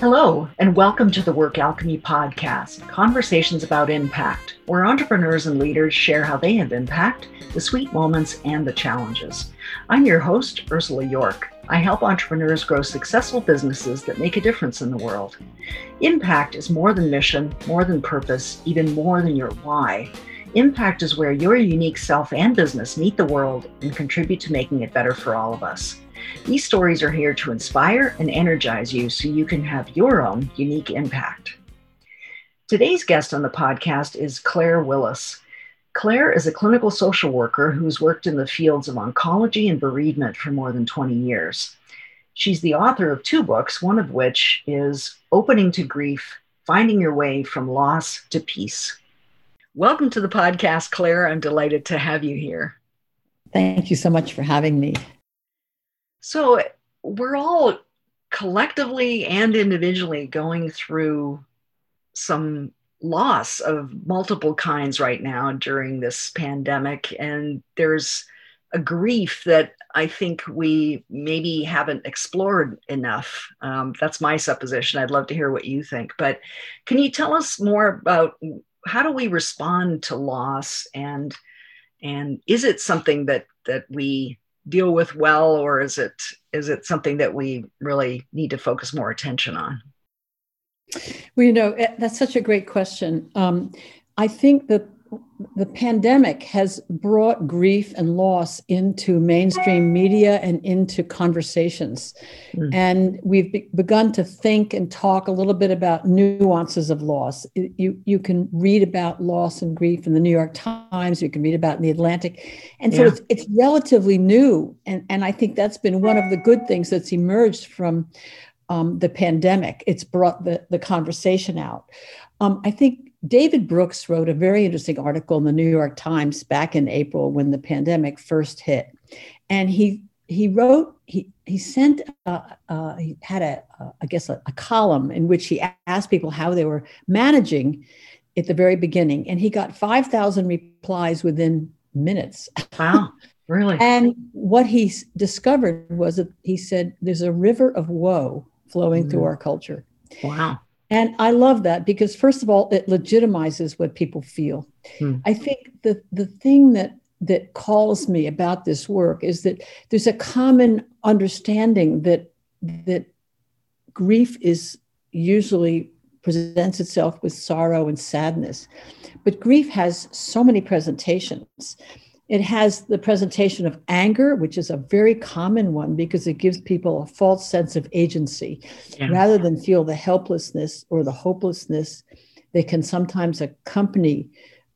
Hello, and welcome to the Work Alchemy Podcast Conversations about Impact, where entrepreneurs and leaders share how they have impact, the sweet moments, and the challenges. I'm your host, Ursula York. I help entrepreneurs grow successful businesses that make a difference in the world. Impact is more than mission, more than purpose, even more than your why. Impact is where your unique self and business meet the world and contribute to making it better for all of us. These stories are here to inspire and energize you so you can have your own unique impact. Today's guest on the podcast is Claire Willis. Claire is a clinical social worker who's worked in the fields of oncology and bereavement for more than 20 years. She's the author of two books, one of which is Opening to Grief Finding Your Way from Loss to Peace. Welcome to the podcast, Claire. I'm delighted to have you here. Thank you so much for having me. So we're all collectively and individually going through some loss of multiple kinds right now during this pandemic. And there's a grief that I think we maybe haven't explored enough. Um, that's my supposition. I'd love to hear what you think. But can you tell us more about how do we respond to loss and and is it something that that we deal with well or is it is it something that we really need to focus more attention on? Well you know eh, that's such a great question. Um, i think that the pandemic has brought grief and loss into mainstream media and into conversations. Mm. And we've be- begun to think and talk a little bit about nuances of loss. You, you can read about loss and grief in the New York Times, you can read about in the Atlantic. And so yeah. it's, it's relatively new. And, and I think that's been one of the good things that's emerged from um, the pandemic. It's brought the, the conversation out. Um, I think David Brooks wrote a very interesting article in the New York Times back in April when the pandemic first hit, and he he wrote he he sent uh, uh, he had a uh, I guess a, a, column in which he asked people how they were managing at the very beginning, and he got five thousand replies within minutes. Wow. Really? and what he discovered was that he said there's a river of woe flowing mm. through our culture. Wow. And I love that because, first of all, it legitimizes what people feel. Hmm. I think the, the thing that, that calls me about this work is that there's a common understanding that, that grief is usually presents itself with sorrow and sadness. But grief has so many presentations. It has the presentation of anger, which is a very common one because it gives people a false sense of agency. Yeah. Rather than feel the helplessness or the hopelessness, they can sometimes accompany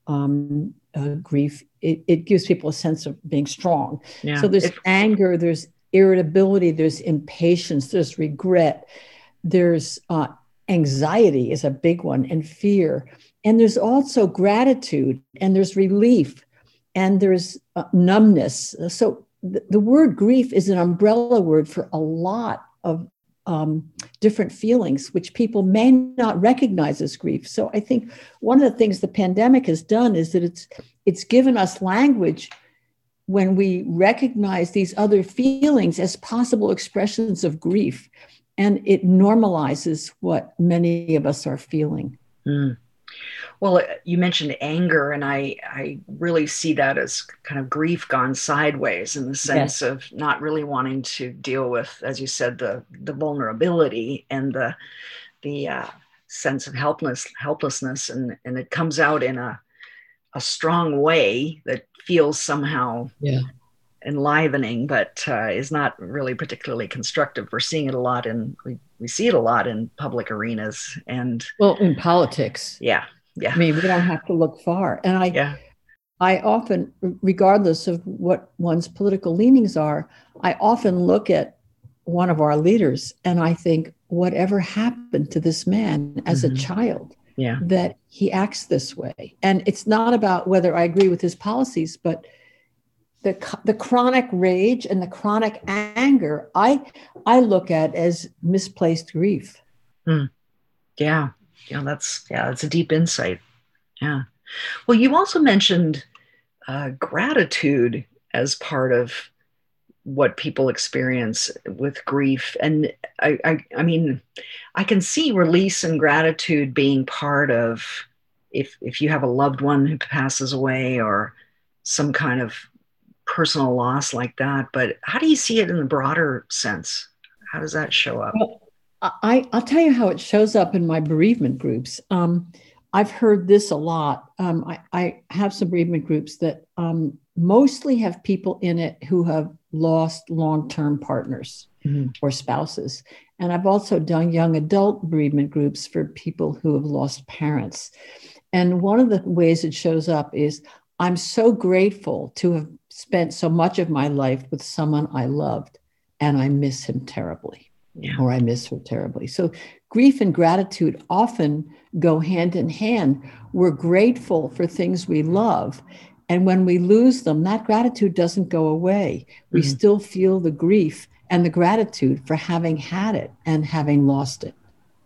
um, uh, grief. It, it, gives people a sense of being strong. Yeah. So there's anger, there's irritability, there's impatience, there's regret, there's uh, anxiety is a big one, and fear. And there's also gratitude and there's relief and there's uh, numbness. So the, the, word grief is an umbrella word for a lot of um, different feelings, which people may not recognize as grief. So I think one of the things the pandemic has done is that it's it's given us language when we recognize these other feelings as possible expressions of grief, and it normalizes what many of us are feeling. Mm. Well, uh, you mentioned anger, and I, I really see that as kind of grief gone sideways in the sense yes. of not really wanting to deal with, as you said, the the vulnerability and the the uh, sense of helpless helplessness, and and it comes out in a a strong way that feels somehow yeah. enlivening, but uh, is not really particularly constructive. We're seeing it a lot in we, we see it a lot in public arenas and well in politics. Yeah, yeah. I mean, we don't have to look far. And I, yeah. I often, regardless of what one's political leanings are, I often look at one of our leaders and I think, whatever happened to this man as mm-hmm. a child? Yeah. That he acts this way. And it's not about whether I agree with his policies, but the, the chronic rage and the chronic anger, I, I look at as misplaced grief. Mm. Yeah yeah, that's yeah, that's a deep insight. Yeah. Well, you also mentioned uh, gratitude as part of what people experience with grief and I, I i mean i can see release and gratitude being part of if if you have a loved one who passes away or some kind of personal loss like that but how do you see it in the broader sense how does that show up well, I, i'll tell you how it shows up in my bereavement groups. Um, i've heard this a lot. Um, I, I, have some bereavement groups that um, mostly have people in it who have lost long-term partners mm-hmm. or spouses. And i've also done young adult bereavement groups for people who have lost parents. And one of the ways it shows up is i'm so grateful to have spent so much of my life with someone i loved and i miss him terribly yeah. or i miss her terribly so grief and gratitude often go hand in hand we're grateful for things we love and when we lose them, that gratitude doesn't go away. We mm-hmm. still feel the grief and the gratitude for having had it and having lost it.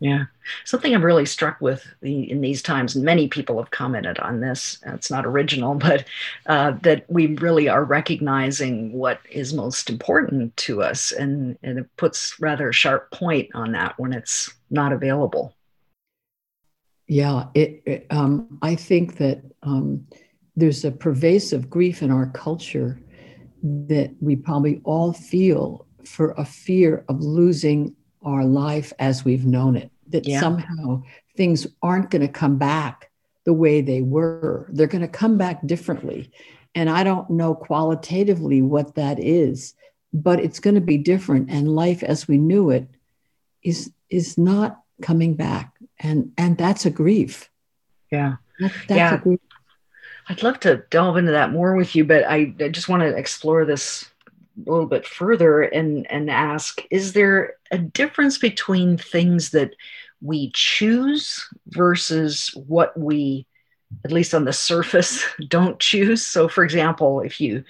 Yeah. Something I'm really struck with in these times, and many people have commented on this, it's not original, but uh, that we really are recognizing what is most important to us. And, and it puts rather a sharp point on that when it's not available. Yeah. It, it um, I think that. Um, there's a pervasive grief in our culture that we probably all feel for a fear of losing our life as we've known it, that yeah. somehow things aren't going to come back the way they were. They're going to come back differently. And I don't know qualitatively what that is, but it's going to be different. And life as we knew it is is not coming back. And and that's a grief. Yeah. That, that's yeah. a grief. I'd love to delve into that more with you, but I, I just want to explore this a little bit further and, and ask is there a difference between things that we choose versus what we at least on the surface don't choose so for example if you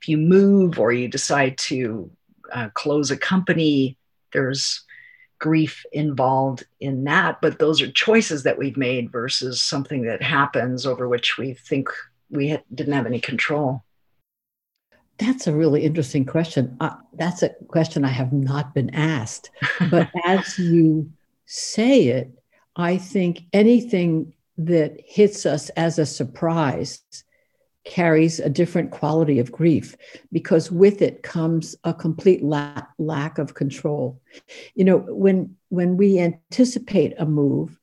if you move or you decide to uh, close a company there's grief involved in that, but those are choices that we've made versus something that happens over which we think we didn't have any control. That's a really interesting question. Uh, that's a question I have not been asked. But as you say it, I think anything that hits us as a surprise carries a different quality of grief because with it comes a complete la- lack of control you know when when we anticipate a move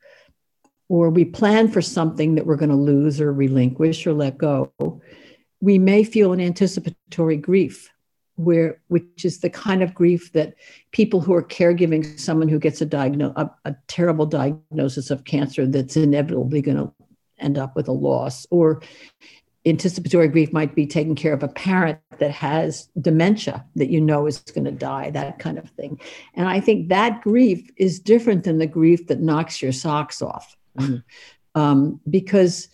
or we plan for something that we're going to lose or relinquish or let go we may feel an anticipatory grief where which is the kind of grief that people who are caregiving someone who gets a, diagno- a, a terrible diagnosis of cancer that's inevitably going to end up with a loss or anticipatory grief might be taking care of a parent that has dementia that you know is going to die, that kind of thing. And I think that grief is different than the grief that knocks your socks off. Mm-hmm. Um, because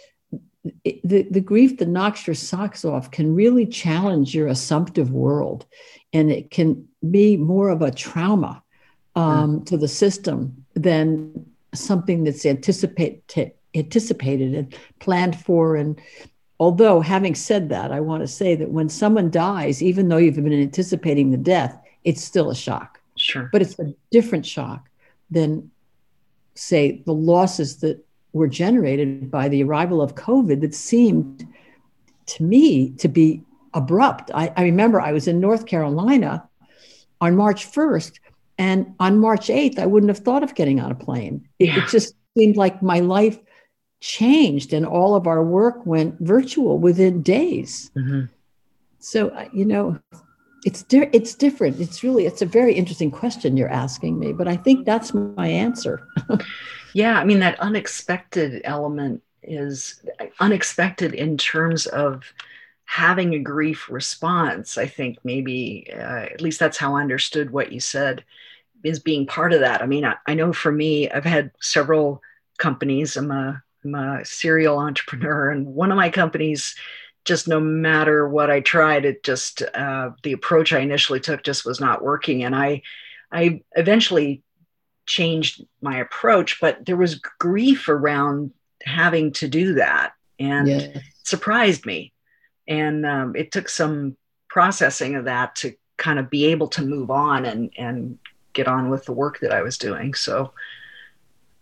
the, the grief that knocks your socks off can really challenge your assumptive world. And it can be more of a trauma um, mm-hmm. to the system than something that's anticipate, anticipated and planned for and Although, having said that, I want to say that when someone dies, even though you've been anticipating the death, it's still a shock. Sure. But it's a different shock than, say, the losses that were generated by the arrival of COVID that seemed to me to be abrupt. I, I remember I was in North Carolina on March 1st, and on March 8th, I wouldn't have thought of getting on a plane. It, yeah. it just seemed like my life changed and all of our work went virtual within days. Mm-hmm. So, you know, it's di- it's different. It's really it's a very interesting question you're asking me, but I think that's my answer. yeah, I mean that unexpected element is unexpected in terms of having a grief response. I think maybe uh, at least that's how I understood what you said is being part of that. I mean, I, I know for me, I've had several companies. I'm a I'm a serial entrepreneur, and one of my companies, just no matter what I tried, it just uh, the approach I initially took just was not working, and I, I eventually changed my approach, but there was grief around having to do that, and yeah. surprised me, and um, it took some processing of that to kind of be able to move on and and get on with the work that I was doing. So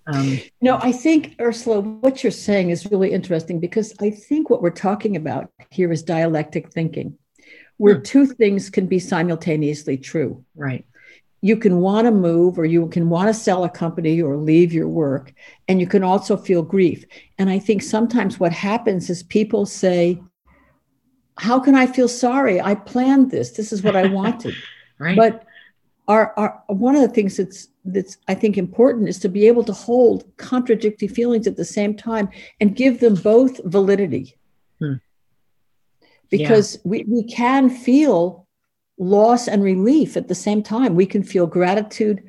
um, no, I think Ursula, what you're saying is really interesting because I think what we're talking about here is dialectic thinking, where hmm. two things can be simultaneously true. Right. You can want to move, or you can want to sell a company or leave your work, and you can also feel grief. And I think sometimes what happens is people say, How can I feel sorry? I planned this. This is what I wanted. right. But our, our, one of the things that's that's I think important is to be able to hold contradictory feelings at the same time and give them both validity. Hmm. Because yeah. we, we can feel loss and relief at the same time. We can feel gratitude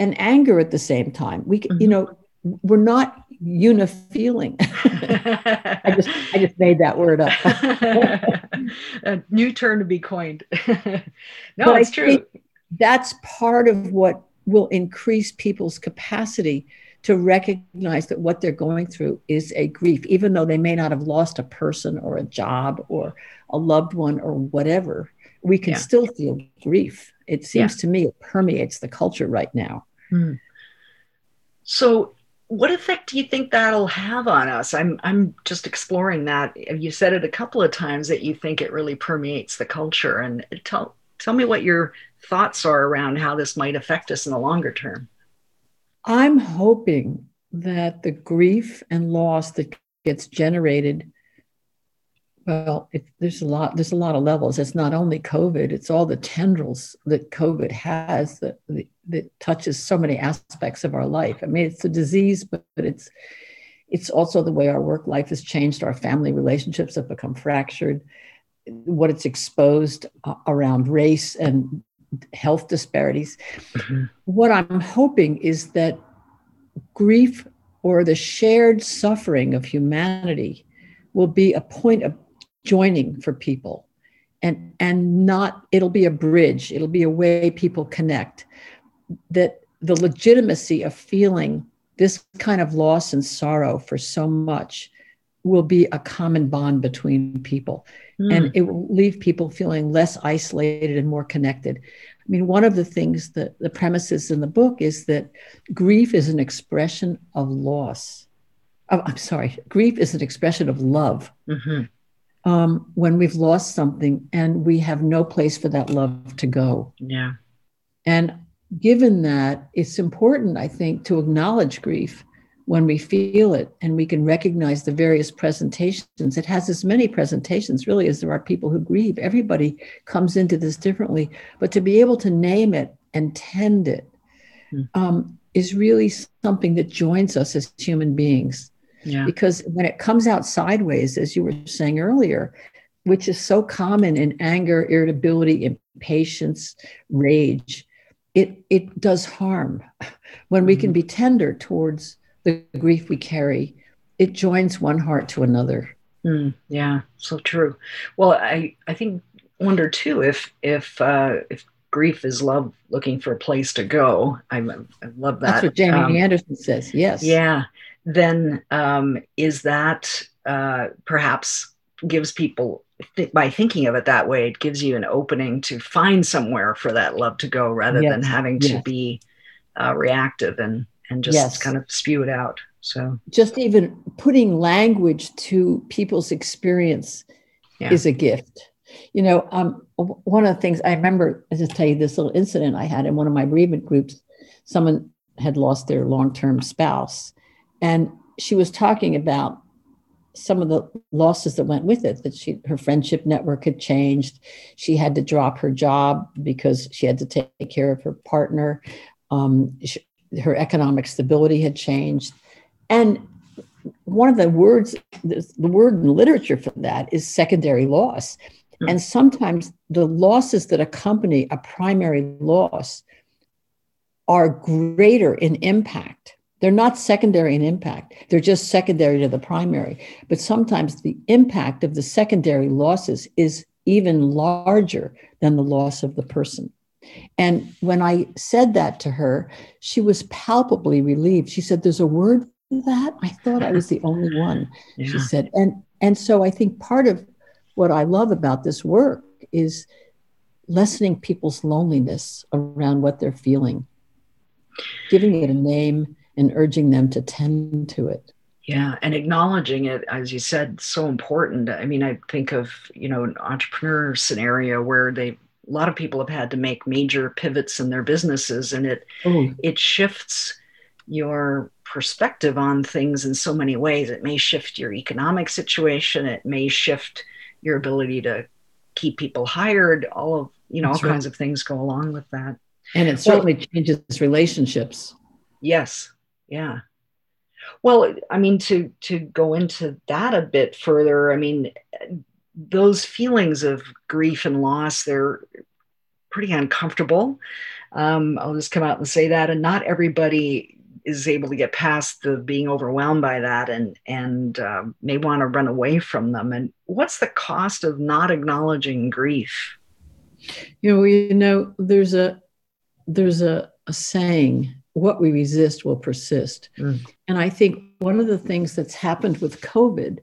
and anger at the same time. We mm-hmm. you know, we're not unifeeling. I just I just made that word up. A new term to be coined. no, but it's true. That's part of what will increase people's capacity to recognize that what they're going through is a grief, even though they may not have lost a person or a job or a loved one or whatever. We can yeah. still feel grief. It seems yeah. to me it permeates the culture right now. Hmm. So, what effect do you think that'll have on us? I'm I'm just exploring that. You said it a couple of times that you think it really permeates the culture, and tell tell me what your thoughts are around how this might affect us in the longer term. I'm hoping that the grief and loss that gets generated well it, there's a lot there's a lot of levels it's not only covid it's all the tendrils that covid has that, that touches so many aspects of our life i mean it's a disease but, but it's it's also the way our work life has changed our family relationships have become fractured what it's exposed uh, around race and health disparities. Mm-hmm. What I'm hoping is that grief or the shared suffering of humanity will be a point of joining for people. And and not it'll be a bridge. It'll be a way people connect. That the legitimacy of feeling this kind of loss and sorrow for so much will be a common bond between people. Mm. and it will leave people feeling less isolated and more connected. I mean one of the things that the premises in the book is that grief is an expression of loss. Oh, i'm sorry. Grief is an expression of love. Mm-hmm. Um, when we've lost something and we have no place for that love to go yeah and given that it's important i think to acknowledge grief when we feel it and we can recognize the various presentations. It has as many presentations, really, as there are people who grieve. Everybody comes into this differently, but to be able to name it and tend it mm. um, is really something that joins us as human beings. Yeah. Because when it comes out sideways, as you were saying earlier, which is so common in anger, irritability, impatience, rage, it, it does harm. When we can hmm. be tender towards the grief we carry, it joins one heart to another. Mm, yeah, so true. Well, I I think wonder too if if uh, if grief is love looking for a place to go. I, I love that. That's what Jamie um, Anderson says. Yes. Yeah. Then um, is that uh, perhaps gives people th- by thinking of it that way, it gives you an opening to find somewhere for that love to go rather yes. than having to yes. be uh, reactive and and just yes. kind of spew it out. So just even putting language to people's experience yeah. is a gift. You know, um, one of the things I remember, I just tell you this little incident I had in one of my bereavement groups. Someone had lost their long-term spouse, and she was talking about some of the losses that went with it that she her friendship network had changed she had to drop her job because she had to take care of her partner um, she, her economic stability had changed. And one of the words, the word in literature for that is secondary loss. Mm-hmm. And sometimes the losses that accompany a primary loss are greater in impact. They're not secondary in impact, they're just secondary to the primary. But sometimes the impact of the secondary losses is even larger than the loss of the person. And when I said that to her, she was palpably relieved. She said, There's a word for that? I thought I was the only one. Yeah. She said, and and so I think part of what I love about this work is lessening people's loneliness around what they're feeling, giving it a name and urging them to tend to it. Yeah, and acknowledging it, as you said, so important. I mean, I think of you know an entrepreneur scenario where they a lot of people have had to make major pivots in their businesses, and it oh. it shifts your perspective on things in so many ways. It may shift your economic situation. It may shift your ability to keep people hired. All of you know, That's all right. kinds of things go along with that. And it certainly well, changes relationships. Yes. Yeah. Well, I mean, to to go into that a bit further, I mean, those feelings of grief and loss, they're pretty uncomfortable. Um, I'll just come out and say that, and not everybody is able to get past the being overwhelmed by that and and uh, may want to run away from them. And what's the cost of not acknowledging grief? You know, you know, there's a there's a, a saying what we resist will persist. Mm. And I think one of the things that's happened with COVID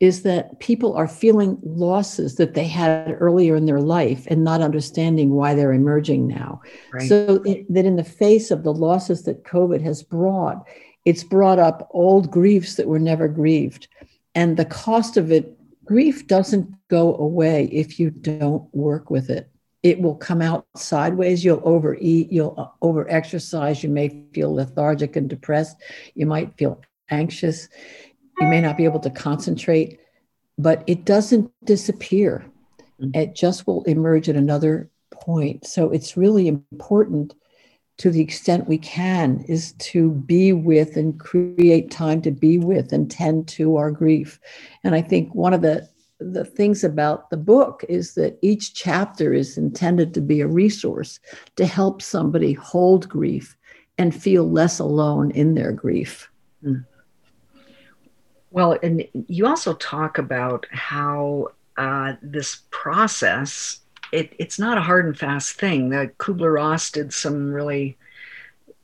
is that people are feeling losses that they had earlier in their life and not understanding why they're emerging now. Right. So it, that in the face of the losses that COVID has brought, it's brought up old griefs that were never grieved. And the cost of it, grief doesn't go away if you don't work with it it will come out sideways. You'll overeat, you'll overexercise you may feel lethargic and depressed, you might feel anxious, you may not be able to concentrate, but it doesn't disappear. Mm-hmm. It just will emerge at another point. So it's really important to the extent we can is to be with and create time to be with and tend to our grief. And I think one of the the things about the book is that each chapter is intended to be a resource to help somebody hold grief and feel less alone in their grief. Mm. Well, and you also talk about how uh, this process it, it's not a hard and fast thing. Kubler Ross did some really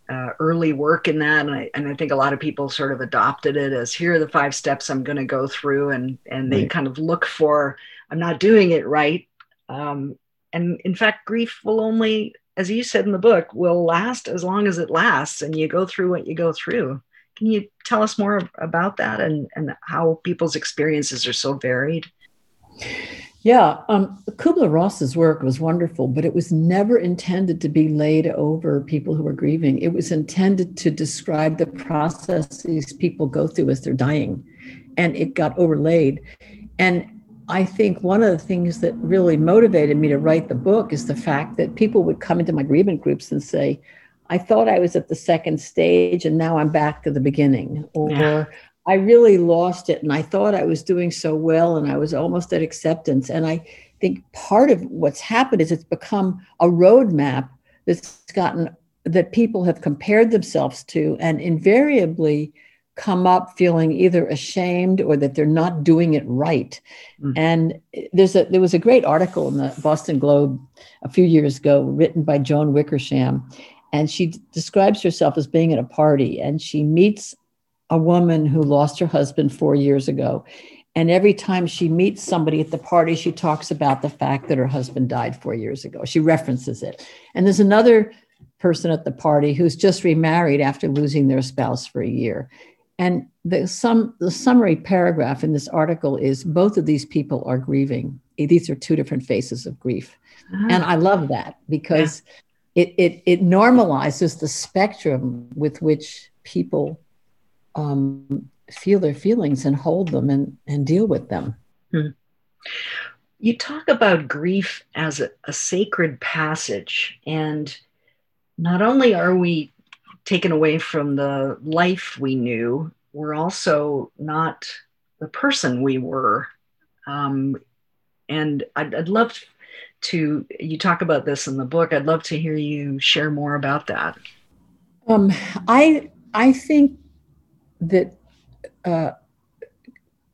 uh, early work in that, and I, and I think a lot of people sort of adopted it as here are the five steps I'm going to go through, and and they right. kind of look for I'm not doing it right, um, and in fact, grief will only, as you said in the book, will last as long as it lasts, and you go through what you go through. Can you tell us more about that and and how people's experiences are so varied? Yeah, um, Kubler Ross's work was wonderful, but it was never intended to be laid over people who were grieving. It was intended to describe the process these people go through as they're dying, and it got overlaid. And I think one of the things that really motivated me to write the book is the fact that people would come into my grievance groups and say, I thought I was at the second stage and now I'm back to the beginning. Or yeah. I really lost it and I thought I was doing so well and I was almost at acceptance. And I think part of what's happened is it's become a roadmap that's gotten that people have compared themselves to and invariably come up feeling either ashamed or that they're not doing it right. Mm. And there's a there was a great article in the Boston Globe a few years ago written by Joan Wickersham and she describes herself as being at a party and she meets a woman who lost her husband four years ago. And every time she meets somebody at the party, she talks about the fact that her husband died four years ago. She references it. And there's another person at the party who's just remarried after losing their spouse for a year. And the, sum, the summary paragraph in this article is both of these people are grieving. These are two different faces of grief. Uh-huh. And I love that because yeah. it, it, it normalizes the spectrum with which people um, feel their feelings and hold them and, and deal with them. Hmm. You talk about grief as a, a sacred passage, and not only are we taken away from the life we knew, we're also not the person we were. Um, and I'd, I'd, love to, you talk about this in the book, I'd love to hear you share more about that. Um, I, I think that uh,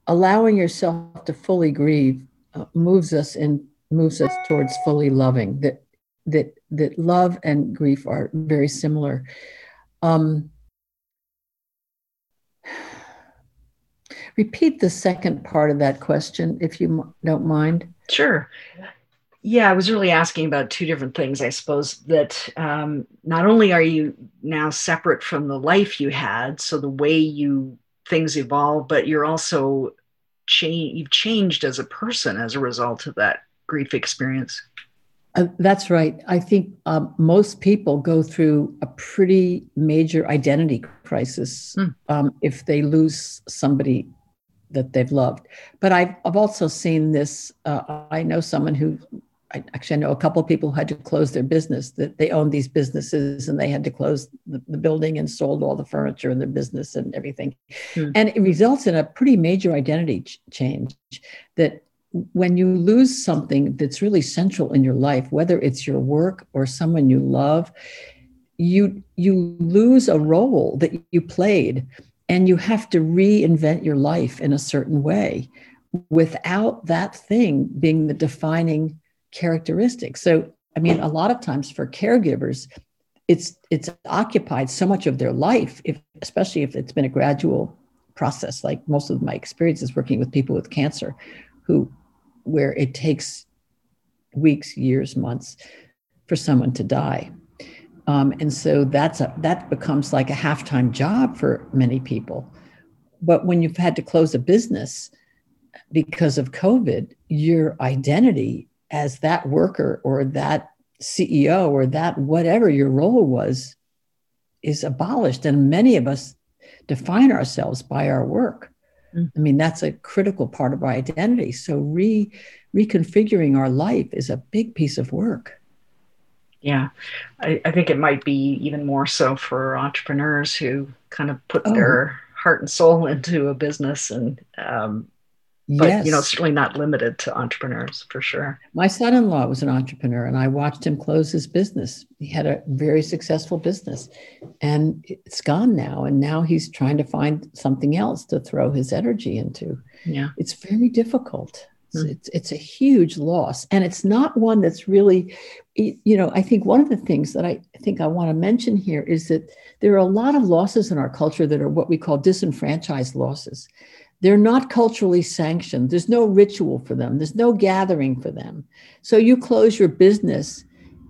allowing yourself to fully grieve uh, moves us and moves us towards fully loving. That that that love and grief are very similar. Um, repeat the second part of that question, if you don't mind. Sure. Yeah, I was really asking about two different things. I suppose that um, not only are you now separate from the life you had, so the way you things evolve, but you're also change. You've changed as a person as a result of that grief experience. Uh, that's right. I think um, most people go through a pretty major identity crisis mm. um, if they lose somebody that they've loved. But I've, I've also seen this. Uh, I know someone who I actually I know a couple of people who had to close their business that they owned these businesses and they had to close the, the building and sold all the furniture in their business and everything. Hmm. And it results in a pretty major identity ch- change that when you lose something that's really central in your life, whether it's your work or someone you love, you you lose a role that you played and you have to reinvent your life in a certain way without that thing being the defining characteristics. So, I mean, a lot of times for caregivers, it's it's occupied so much of their life, if especially if it's been a gradual process. Like most of my experiences working with people with cancer, who where it takes weeks, years, months for someone to die. Um, and so that's a, that becomes like a half-time job for many people. But when you've had to close a business because of COVID, your identity as that worker or that CEO or that whatever your role was is abolished. And many of us define ourselves by our work. Mm. I mean, that's a critical part of our identity. So re reconfiguring our life is a big piece of work. Yeah, I, I think it might be even more so for entrepreneurs who kind of put oh. their heart and soul into a business and um, but yes. you know certainly not limited to entrepreneurs for sure. My son-in-law was an entrepreneur and i watched him close his business. He had a very successful business and it's gone now and now he's trying to find something else to throw his energy into. Yeah. It's very difficult. It's, mm. it's, it's a huge loss and it's not one that's really you know i think one of the things that i think i want to mention here is that there are a lot of losses in our culture that are what we call disenfranchised losses they're not culturally sanctioned. There's no ritual for them, there's no gathering for them. So you close your business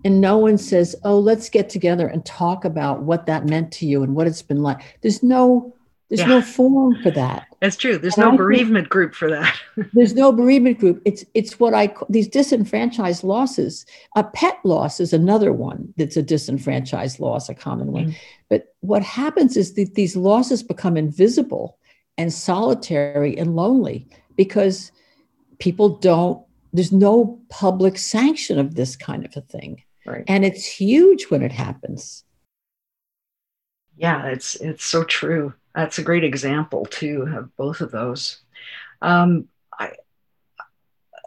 and no one says, "Oh, let's get together and talk about what that meant to you and what it's been like." There's no there's yeah. no forum for that. That's true. There's and no I bereavement group for that. there's no bereavement group. It's it's what I call these disenfranchised losses. A pet loss is another one that's a disenfranchised loss, a common one. Mm-hmm. But what happens is that these losses become invisible and solitary and lonely because people don't there's no public sanction of this kind of a thing. Right. And it's huge when it happens. Yeah it's it's so true. That's a great example too of both of those. Um, I,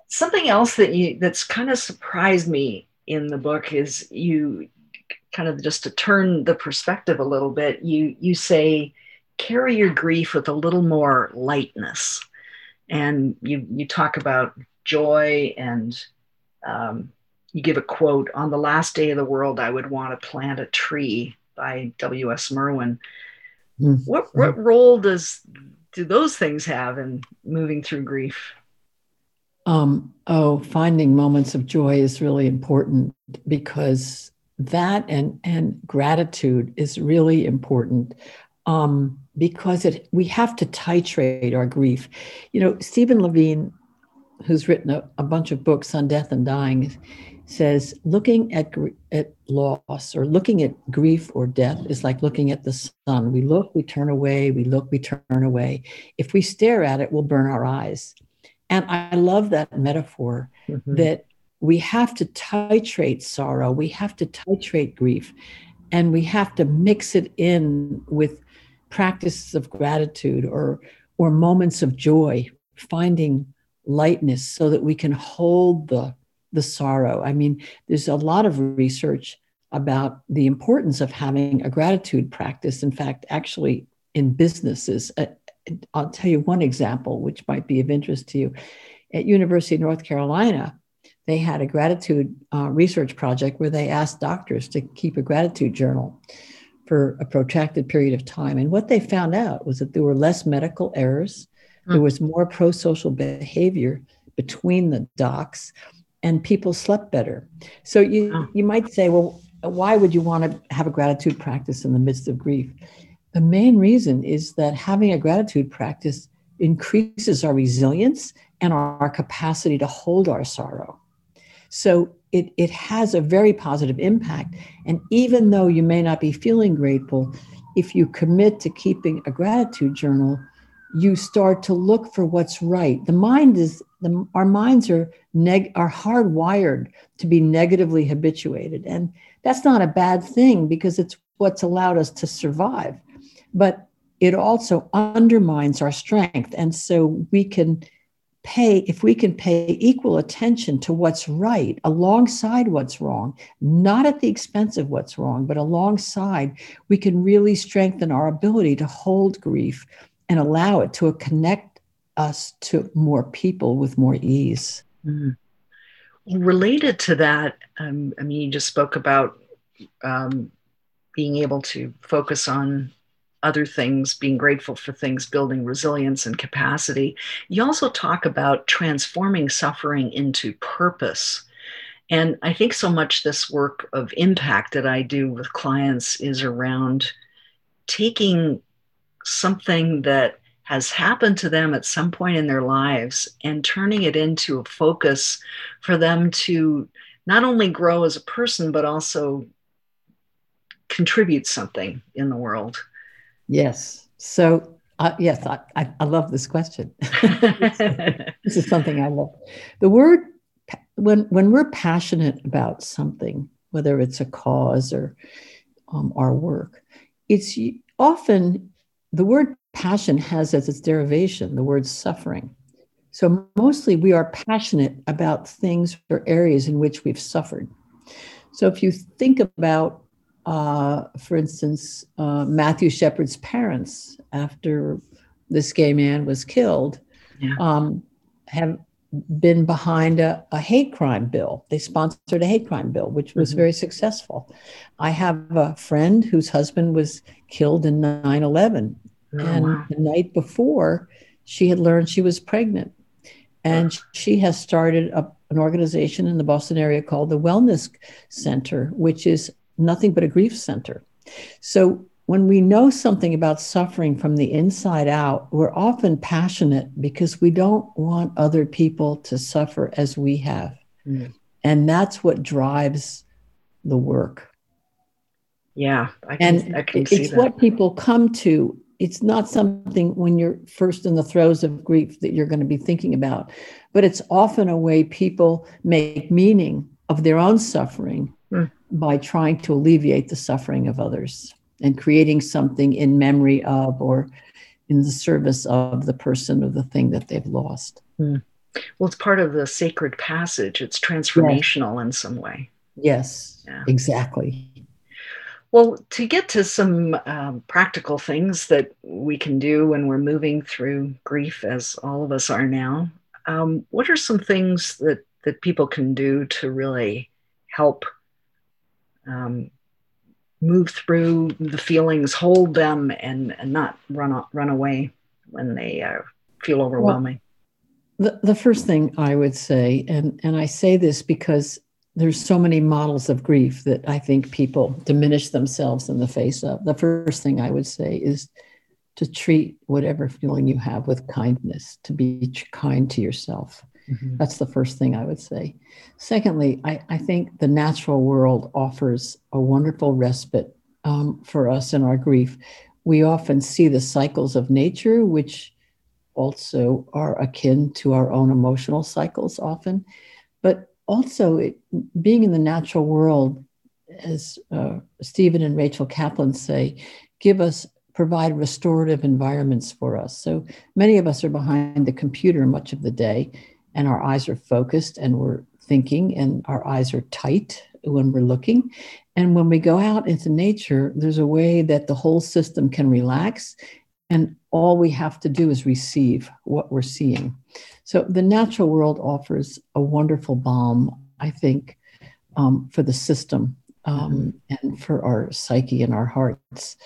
something else that you that's kind of surprised me in the book is you kind of just to turn the perspective a little bit you you say carry your grief with a little more lightness. And you, you talk about joy and um, you give a quote on the last day of the world, I would want to plant a tree by W.S. Merwin. Mm-hmm. What, what role does do those things have in moving through grief? Um, oh, finding moments of joy is really important because that and and gratitude is really important. Um, because it we have to titrate our grief. You know, Stephen Levine, who's written a, a bunch of books on death and dying, says looking at at loss or looking at grief or death is like looking at the sun. We look, we turn away, we look, we turn away. If we stare at it, we'll burn our eyes. And I love that metaphor mm-hmm. that we have to titrate sorrow, we have to titrate grief, and we have to mix it in with practices of gratitude or or moments of joy finding lightness so that we can hold the the sorrow. I mean there's a lot of research about the importance of having a gratitude practice. In fact actually in businesses uh, i'll tell you one example which might be of interest to you. At university of north carolina they had a gratitude uh, research project where they asked doctors to keep a gratitude journal for a protracted period of time. And what they found out was that there were less medical errors, mm. there was more pro social behavior between the docs, and people slept better. So you you might say, well, why would you want to have a gratitude practice in the midst of grief? The main reason is that having a gratitude practice increases our resilience and our capacity to hold our sorrow. So it, it has a very positive impact. And even though you may not be feeling grateful, if you commit to keeping a gratitude journal, you start to look for what's right. The mind is the, our minds are neg are hardwired to be negatively habituated, and that's not a bad thing because it's what's allowed us to survive. But it also undermines our strength, and so we can pay if we can pay equal attention to what's right alongside what's wrong not at the expense of what's wrong but alongside we can really strengthen our ability to hold grief and allow it to connect us to more people with more ease. Mm. Related to that, um, I mean, you just spoke about um, being able to focus on other things, being grateful for things, building resilience and capacity. You also talk about transforming suffering into purpose. And I think so much this work of impact that I do with clients is around taking something that has happened to them at some point in their lives and turning it into a focus for them to not only grow as a person, but also contribute something in the world. Yes. So, uh, yes, I, I, I, love this question. this is something I love. The word, when, when we're passionate about something, whether it's a cause or um, our work, it's often the word passion has as its derivation the word suffering. So mostly we are passionate about things or areas in which we've suffered. So if you think about, uh, for instance, uh, Matthew Shepard's parents after this gay man was killed, yeah. um, have been behind a, a, hate crime bill. They sponsored a hate crime bill, which was mm-hmm. very successful. I have a friend whose husband was killed in 9 11. Oh, and wow. the night before, she had learned she was pregnant. And she has started a, an organization in the Boston area called the Wellness Center, which is nothing but a grief center. So when we know something about suffering from the inside out, we're often passionate because we don't want other people to suffer as we have. Mm. And that's what drives the work. Yeah, I can, and I can it's what people come to it's not something when you're first in the throes of grief that you're going to be thinking about, but it's often a way people make meaning of their own suffering mm. By trying to alleviate the suffering of others and creating something in memory of or in the service of the person or the thing that they've lost. Mm. Well, it's part of the sacred passage. It's transformational yes. in some way. Yes, yeah. exactly. Well, to get to some um, practical things that we can do when we're moving through grief, as all of us are now, um, what are some things that, that people can do to really help um, move through the feelings, hold them, and, and not run, run away when they uh, feel overwhelming? Well, the, the first thing I would say, and, and I say this because there's so many models of grief that I think people diminish themselves in the face of. The first thing I would say is to treat whatever feeling you have with kindness, to be kind to yourself. Mm-hmm. That's the first thing I would say. Secondly, I, I think the natural world offers a wonderful respite um, for us in our grief. We often see the cycles of nature, which also are akin to our own emotional cycles often. But also it, being in the natural world, as uh, Stephen and Rachel Kaplan say, give us provide restorative environments for us. So many of us are behind the computer much of the day, and our eyes are focused and we're thinking, and our eyes are tight when we're looking. And when we go out into nature, there's a way that the whole system can relax, and all we have to do is receive what we're seeing. So the natural world offers a wonderful balm, I think, um, for the system um, mm-hmm. and for our psyche and our hearts.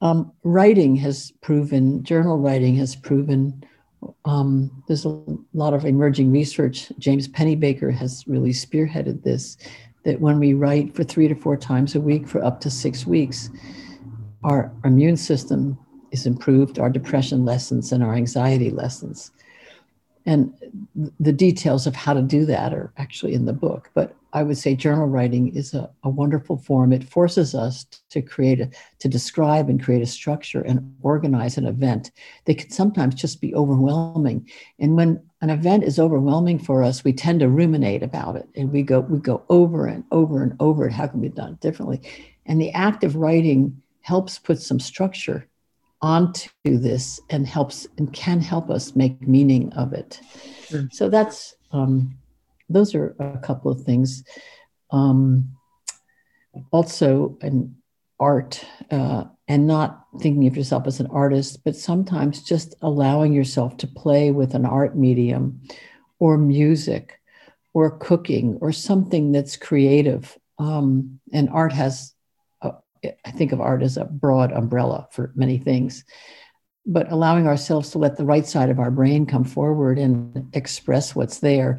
Um, writing has proven, journal writing has proven um, there's a lot of emerging research. James Pennebaker has really spearheaded this that when we write for three to four times a week for up to six weeks, our immune system is improved, our depression lessens, and our anxiety lessens. And the details of how to do that are actually in the book. But I would say journal writing is a, a wonderful form. It forces us to create a, to describe and create a structure and organize an event that can sometimes just be overwhelming. And when an event is overwhelming for us, we tend to ruminate about it and we go, we go over and over and over it. How can we be done differently? And the act of writing helps put some structure onto this and helps and can help us make meaning of it. Mm. So that's um, those are a couple of things. Um, also, an art uh, and not thinking of yourself as an artist, but sometimes just allowing yourself to play with an art medium or music or cooking or something that's creative. Um, and art has I think of art as a broad umbrella for many things, but allowing ourselves to let the right side of our brain come forward and express what's there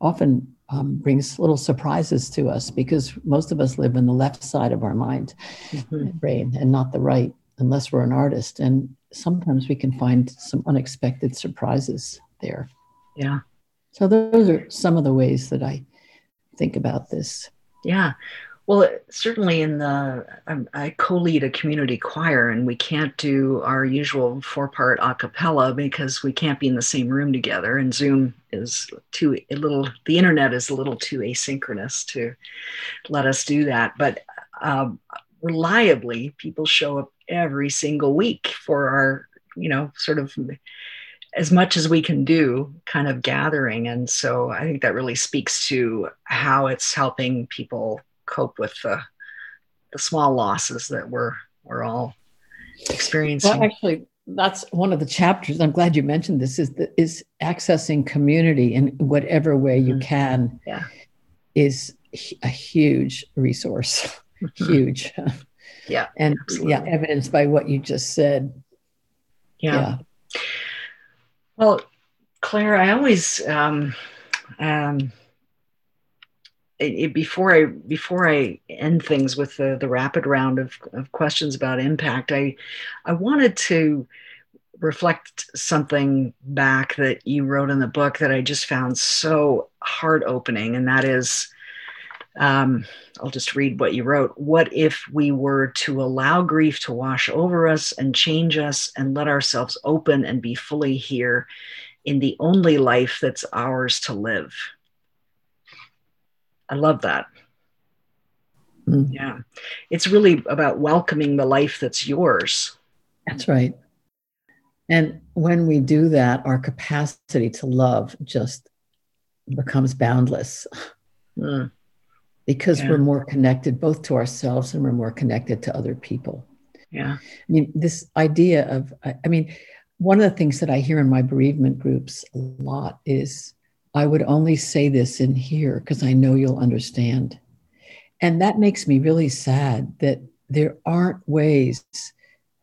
often um, brings little surprises to us because most of us live in the left side of our mind mm-hmm. brain and not the right unless we're an artist. And sometimes we can find some unexpected surprises there. Yeah. So those are some of the ways that i think about this. Yeah well, certainly in the, um, I co lead a community choir, and we can't do our usual four part a cappella because we can't be in the same room together. And Zoom is too, a little, the internet is a little too asynchronous to let us do that. But um, reliably, people show up every single week for our, you know, sort of as much as we can do kind of gathering. And so I think that really speaks to how it's helping people cope with the the small losses that we're we're all experiencing. Well, actually, that's one of the chapters. I'm glad you mentioned this. Is the, is accessing community in whatever way you mm-hmm. can. Yeah. is a huge resource. Mm-hmm. huge. Yeah. and absolutely. yeah, evidenced by what you just said. Yeah. yeah. Well, Claire, I always um, um, it, before I before I end things with the, the rapid round of, of questions about impact, I I wanted to reflect something back that you wrote in the book that I just found so heart opening, and that is, um, I'll just read what you wrote. What if we were to allow grief to wash over us and change us, and let ourselves open and be fully here in the only life that's ours to live? I love that. Mm. Yeah. It's really about welcoming the life that's yours. That's right. And when we do that, our capacity to love just becomes boundless mm. because yeah. we're more connected both to ourselves and we're more connected to other people. Yeah. I mean, this idea of, I mean, one of the things that I hear in my bereavement groups a lot is I would only say this in here because I know you'll understand. And that makes me really sad that there aren't ways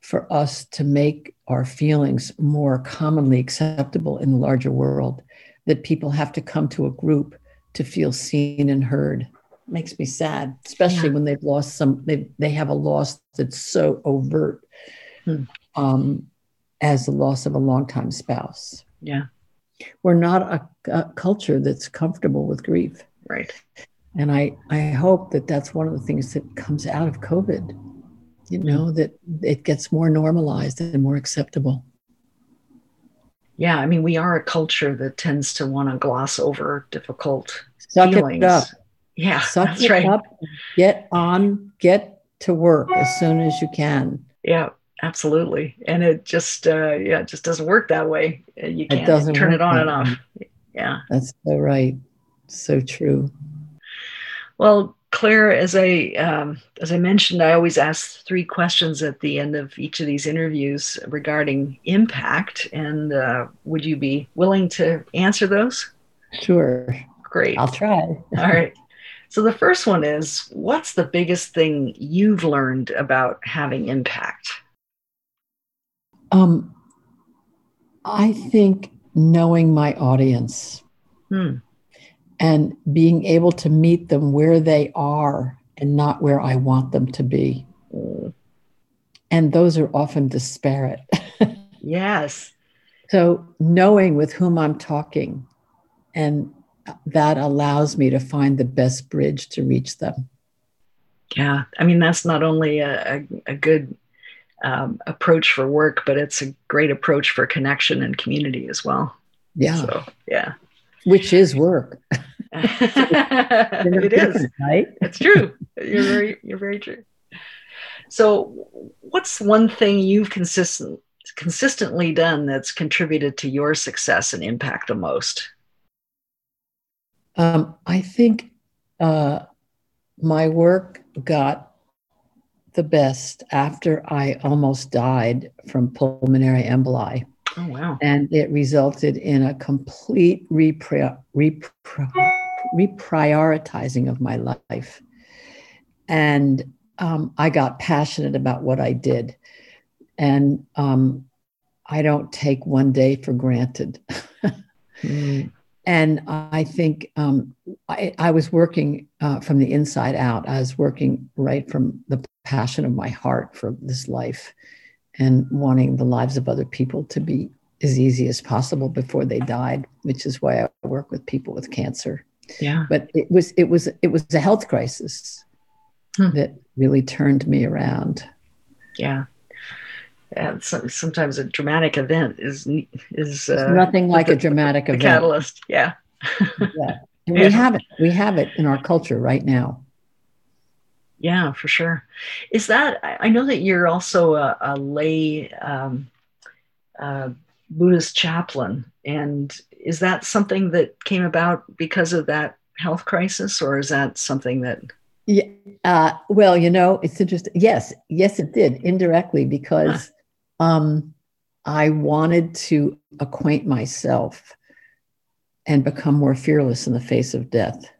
for us to make our feelings more commonly acceptable in the larger world, that people have to come to a group to feel seen and heard. Makes me sad, especially yeah. when they've lost some, they, they have a loss that's so overt hmm. um, as the loss of a longtime spouse. Yeah. We're not a, a culture that's comfortable with grief. Right. And I, I hope that that's one of the things that comes out of COVID, you know, that it gets more normalized and more acceptable. Yeah, I mean, we are a culture that tends to want to gloss over difficult Suck feelings. It up. Yeah, Suck that's right. Up, get on, get to work as soon as you can. Yeah, absolutely. And it just uh, yeah it just doesn't work that way. You can't it turn it on and off. yeah. That's so right. So true. Well claire as i um, as i mentioned i always ask three questions at the end of each of these interviews regarding impact. And uh, would you be willing to answer those? Sure. Great. I'll try. All right. So the first one is what's the biggest thing you've learned about having impact um, I think knowing my audience hmm. and being able to meet them where they are and not where I want them to be. And those are often disparate. yes. So knowing with whom I'm talking and that allows me to find the best bridge to reach them. Yeah. I mean, that's not only a, a, a good um, approach for work, but it's a great approach for connection and community as well. Yeah. So, yeah. Which is work. it is right. It's true. You're very, you're very true. So, what's one thing you've consistent consistently done that's contributed to your success and impact the most? Um, I think uh, my work got the best after I almost died from pulmonary emboli. Oh, wow. And it resulted in a complete repri- repri- reprioritizing of my life. And um, I got passionate about what I did. And um, I don't take one day for granted. mm. And I think um, I, I, was working uh, from the inside out. I was working right from the passion of my heart for this life and wanting the lives of other people to be as easy as possible before they died, which is why I work with people with cancer. Yeah. But it was it was it was a health crisis hmm. that really turned me around. Yeah. Yeah, sometimes a dramatic event is is uh, nothing like the, a dramatic the event. catalyst. Yeah. yeah. And yeah. we have it. We have it in our culture right now. Yeah, for sure. Is that I know that you're also a, a lay um, uh, Buddhist chaplain, and is that something that came about because of that health crisis, or is that something that? Yeah. Uh, well, you know, it's interesting. Yes, yes, it did indirectly because huh. Um, I wanted to acquaint myself and become more fearless in the face of death.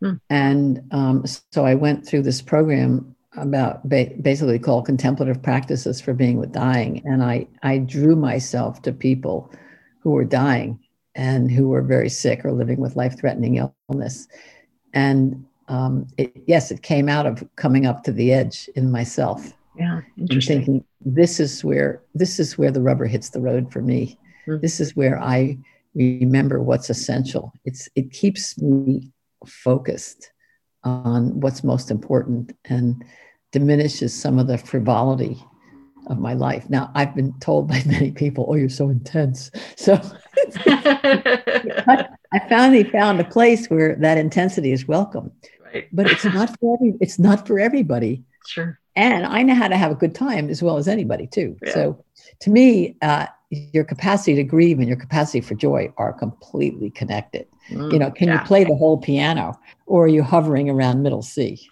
Hmm. And um, so I went through this program about ba- basically called contemplative practices for being with dying, and I I drew myself to people who were dying and who were very sick or living with life threatening illness. And um, it, yes, it came out of coming up to the edge in myself. Yeah, and thinking this is where this is where the rubber hits the road for me. Mm-hmm. This is where I remember what's essential. It's it keeps me focused on what's most important and diminishes some of the frivolity of my life. Now, I've been told by many people, "Oh, you're so intense." So I finally found a place where that intensity is welcome. Right. But it's not for every, it's not for everybody. Sure. And I know how to have a good time as well as anybody too. Yeah. So to me, uh, your capacity to grieve and your capacity for joy are completely connected. Mm, you know, can yeah. you play the whole piano or are you hovering around middle C?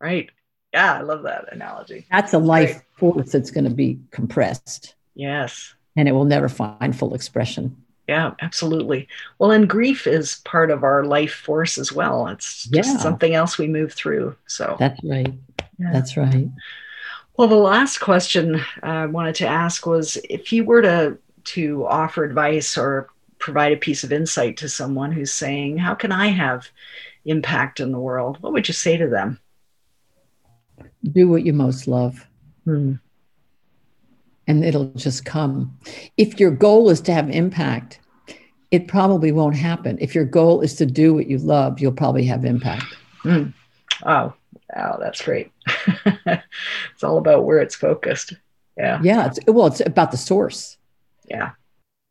Right. Yeah, I love that analogy. That's a life force that's going to be compressed. Yes. And it will never find full expression. Yeah, absolutely. Well, and grief is part of our life force as well. It's just yeah. something else we move through. So that's right. Yeah. That's right. Well, the last question I wanted to ask was if you were to to offer advice or provide a piece of insight to someone who's saying, "How can I have impact in the world?" What would you say to them? Do what you most love. Hmm and it'll just come. If your goal is to have impact, it probably won't happen. If your goal is to do what you love, you'll probably have impact. Mm. Oh, wow, that's great. it's all about where it's focused. Yeah. Yeah. It's, well, it's about the source. Yeah.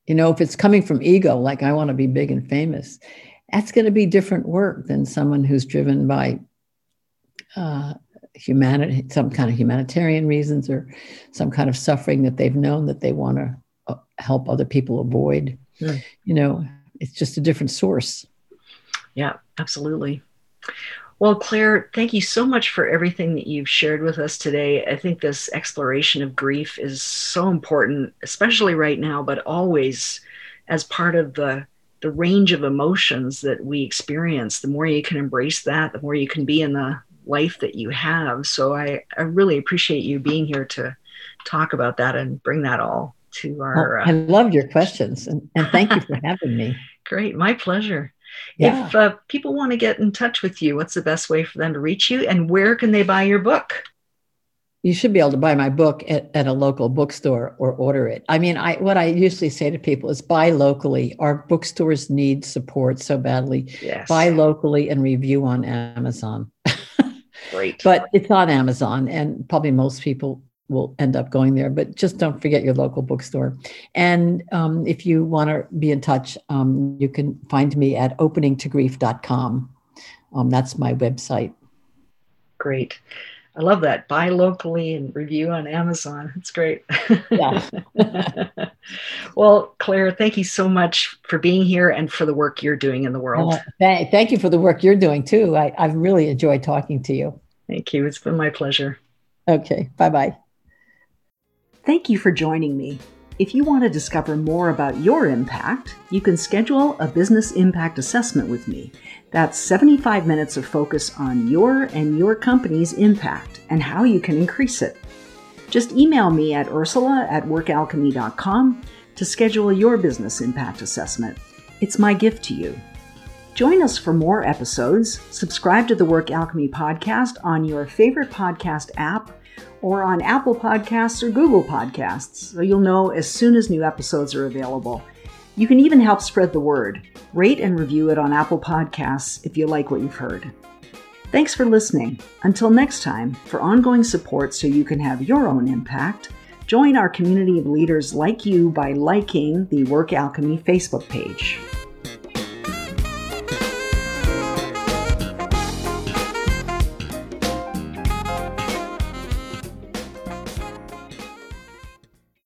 You know, if it's coming from ego, like I want to be big and famous, that's going to be different work than someone who's driven by uh, humanity, some kind of humanitarian reasons or some kind of suffering that they've known that they want to uh, help other people avoid. Mm. You know, it's just a different source. Yeah, absolutely. Well, Claire, thank you so much for everything that you've shared with us today. I think this exploration of grief is so important, especially right now, but always as part of the the range of emotions that we experience. The more you can embrace that, the more you can be in the life that you have. So I, I really appreciate you being here to talk about that and bring that all to our. Well, I love your questions and, and thank you for having me. Great, my pleasure. Yeah. If uh, people want to get in touch with you, what's the best way for them to reach you and where can they buy your book? You should be able to buy my book at, at a local bookstore or order it. I mean, I what I usually say to people is buy locally. Our bookstores need support so badly. Yes. Buy locally and review on Amazon. Great. but it's on Amazon, and probably most people will end up going there. But just don't forget your local bookstore. And um, if you want to be in touch, um, you can find me at openingtogrief.com. Um, that's my website. Great. I love that. Buy locally and review on Amazon. It's great. Yeah. well, Claire, thank you so much for being here and for the work you're doing in the world. Uh, th- thank you for the work you're doing too. I, I've really enjoyed talking to you. Thank you. It's been my pleasure. Okay. Bye bye. Thank you for joining me. If you want to discover more about your impact, you can schedule a business impact assessment with me. That's 75 minutes of focus on your and your company's impact and how you can increase it. Just email me at ursula at workalchemy.com to schedule your business impact assessment. It's my gift to you. Join us for more episodes. Subscribe to the Work Alchemy podcast on your favorite podcast app or on Apple Podcasts or Google Podcasts, so you'll know as soon as new episodes are available. You can even help spread the word. Rate and review it on Apple Podcasts if you like what you've heard. Thanks for listening. Until next time, for ongoing support so you can have your own impact, join our community of leaders like you by liking the Work Alchemy Facebook page.